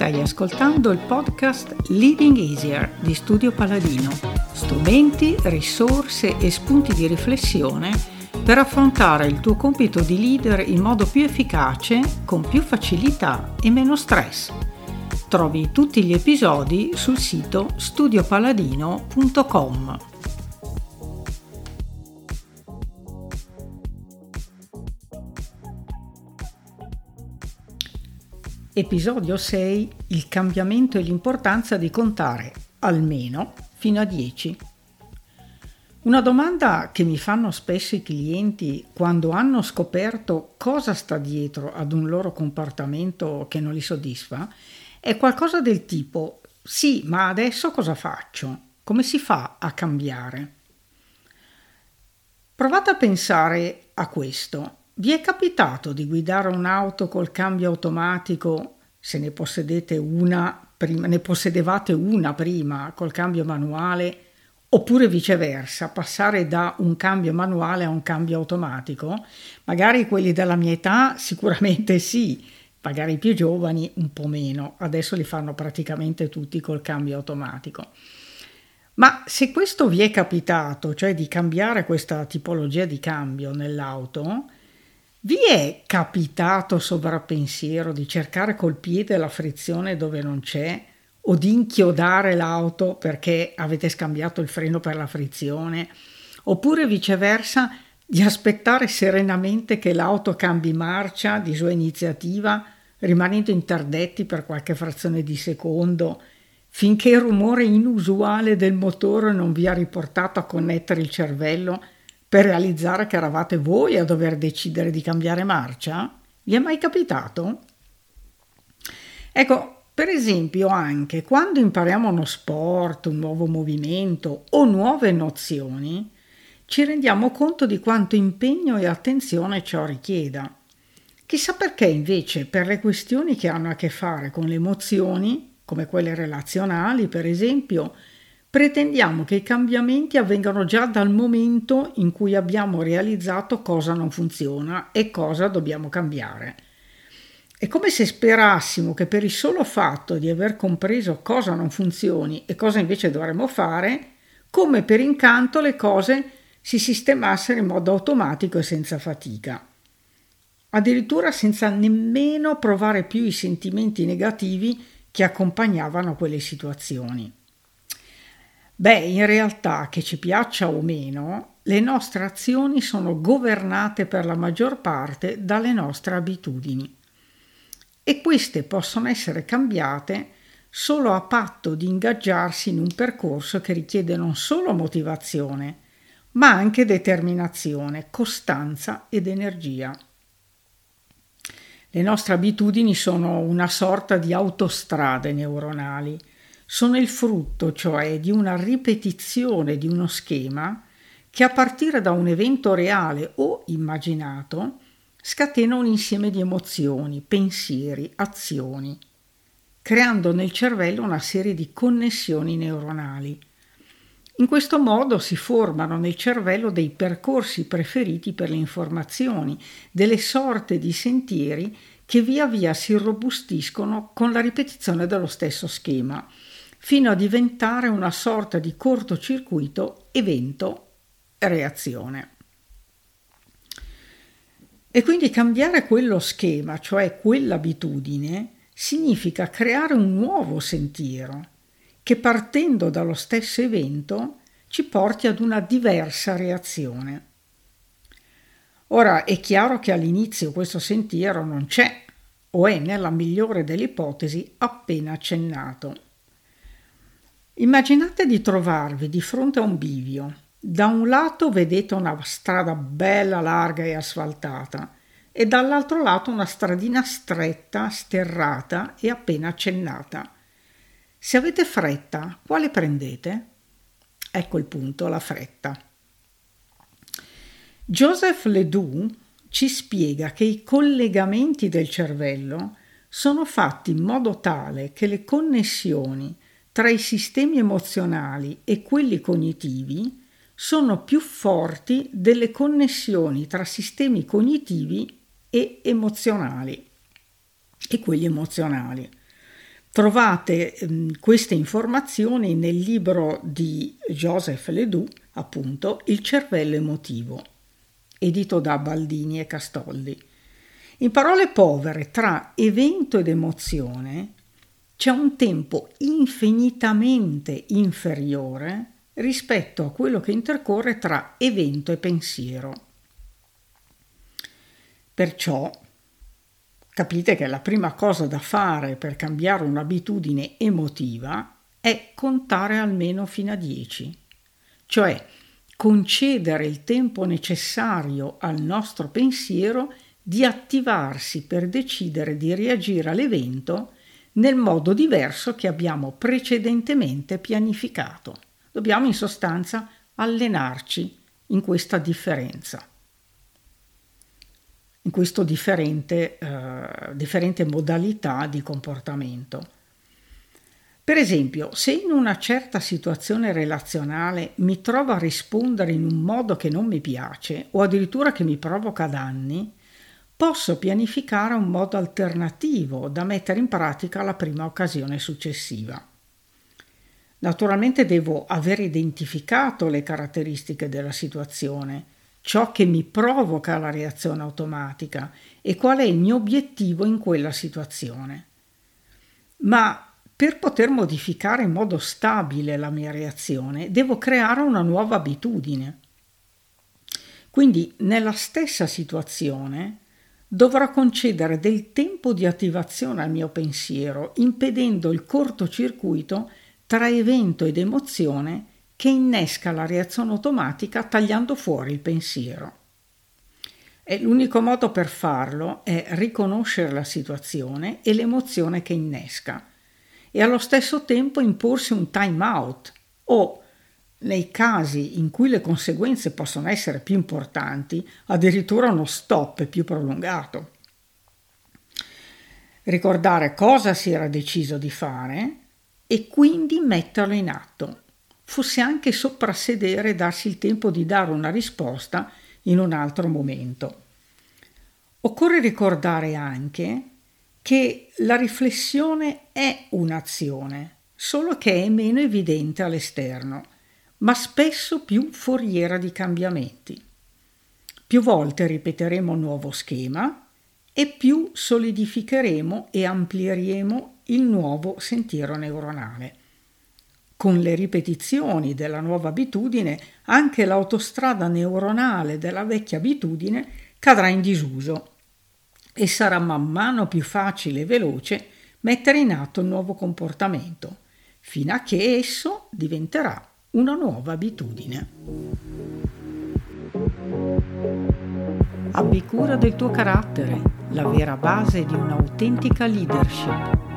Stai ascoltando il podcast Leading Easier di Studio Paladino. Strumenti, risorse e spunti di riflessione per affrontare il tuo compito di leader in modo più efficace, con più facilità e meno stress. Trovi tutti gli episodi sul sito studiopaladino.com. Episodio 6. Il cambiamento e l'importanza di contare almeno fino a 10. Una domanda che mi fanno spesso i clienti quando hanno scoperto cosa sta dietro ad un loro comportamento che non li soddisfa è qualcosa del tipo sì, ma adesso cosa faccio? Come si fa a cambiare? Provate a pensare a questo. Vi è capitato di guidare un'auto col cambio automatico, se ne possedete una prima, ne possedevate una prima col cambio manuale, oppure viceversa, passare da un cambio manuale a un cambio automatico? Magari quelli della mia età sicuramente sì, magari i più giovani un po' meno, adesso li fanno praticamente tutti col cambio automatico. Ma se questo vi è capitato, cioè di cambiare questa tipologia di cambio nell'auto, vi è capitato sovrappensiero di cercare col piede la frizione dove non c'è o di inchiodare l'auto perché avete scambiato il freno per la frizione? Oppure viceversa di aspettare serenamente che l'auto cambi marcia di sua iniziativa, rimanendo interdetti per qualche frazione di secondo, finché il rumore inusuale del motore non vi ha riportato a connettere il cervello per realizzare che eravate voi a dover decidere di cambiare marcia? Vi è mai capitato? Ecco, per esempio anche quando impariamo uno sport, un nuovo movimento o nuove nozioni, ci rendiamo conto di quanto impegno e attenzione ciò richieda. Chissà perché invece per le questioni che hanno a che fare con le emozioni, come quelle relazionali per esempio, pretendiamo che i cambiamenti avvengano già dal momento in cui abbiamo realizzato cosa non funziona e cosa dobbiamo cambiare. È come se sperassimo che per il solo fatto di aver compreso cosa non funzioni e cosa invece dovremmo fare, come per incanto le cose si sistemassero in modo automatico e senza fatica. Addirittura senza nemmeno provare più i sentimenti negativi che accompagnavano quelle situazioni. Beh, in realtà, che ci piaccia o meno, le nostre azioni sono governate per la maggior parte dalle nostre abitudini e queste possono essere cambiate solo a patto di ingaggiarsi in un percorso che richiede non solo motivazione, ma anche determinazione, costanza ed energia. Le nostre abitudini sono una sorta di autostrade neuronali sono il frutto, cioè, di una ripetizione di uno schema che a partire da un evento reale o immaginato scatena un insieme di emozioni, pensieri, azioni, creando nel cervello una serie di connessioni neuronali. In questo modo si formano nel cervello dei percorsi preferiti per le informazioni, delle sorte di sentieri che via via si irrobustiscono con la ripetizione dello stesso schema fino a diventare una sorta di cortocircuito evento-reazione. E quindi cambiare quello schema, cioè quell'abitudine, significa creare un nuovo sentiero che partendo dallo stesso evento ci porti ad una diversa reazione. Ora è chiaro che all'inizio questo sentiero non c'è o è nella migliore delle ipotesi appena accennato. Immaginate di trovarvi di fronte a un bivio. Da un lato vedete una strada bella larga e asfaltata e dall'altro lato una stradina stretta, sterrata e appena accennata. Se avete fretta, quale prendete? Ecco il punto, la fretta. Joseph Ledoux ci spiega che i collegamenti del cervello sono fatti in modo tale che le connessioni tra i sistemi emozionali e quelli cognitivi sono più forti delle connessioni tra sistemi cognitivi e emozionali e quelli emozionali. Trovate eh, queste informazioni nel libro di Joseph Ledoux, appunto, Il cervello emotivo, edito da Baldini e Castoldi. In parole povere, tra evento ed emozione c'è un tempo infinitamente inferiore rispetto a quello che intercorre tra evento e pensiero. Perciò capite che la prima cosa da fare per cambiare un'abitudine emotiva è contare almeno fino a 10, cioè concedere il tempo necessario al nostro pensiero di attivarsi per decidere di reagire all'evento nel modo diverso che abbiamo precedentemente pianificato. Dobbiamo in sostanza allenarci in questa differenza, in questa differente, eh, differente modalità di comportamento. Per esempio, se in una certa situazione relazionale mi trovo a rispondere in un modo che non mi piace o addirittura che mi provoca danni, posso pianificare un modo alternativo da mettere in pratica alla prima occasione successiva. Naturalmente devo aver identificato le caratteristiche della situazione, ciò che mi provoca la reazione automatica e qual è il mio obiettivo in quella situazione. Ma per poter modificare in modo stabile la mia reazione, devo creare una nuova abitudine. Quindi nella stessa situazione dovrò concedere del tempo di attivazione al mio pensiero, impedendo il cortocircuito tra evento ed emozione che innesca la reazione automatica tagliando fuori il pensiero. E l'unico modo per farlo è riconoscere la situazione e l'emozione che innesca e allo stesso tempo imporsi un time out o nei casi in cui le conseguenze possono essere più importanti, addirittura uno stop più prolungato. Ricordare cosa si era deciso di fare e quindi metterlo in atto, fosse anche soprassedere e darsi il tempo di dare una risposta in un altro momento. Occorre ricordare anche che la riflessione è un'azione, solo che è meno evidente all'esterno ma spesso più foriera di cambiamenti. Più volte ripeteremo un nuovo schema e più solidificheremo e amplieremo il nuovo sentiero neuronale. Con le ripetizioni della nuova abitudine, anche l'autostrada neuronale della vecchia abitudine cadrà in disuso e sarà man mano più facile e veloce mettere in atto il nuovo comportamento, fino a che esso diventerà una nuova abitudine. Abbi cura del tuo carattere, la vera base di un'autentica leadership.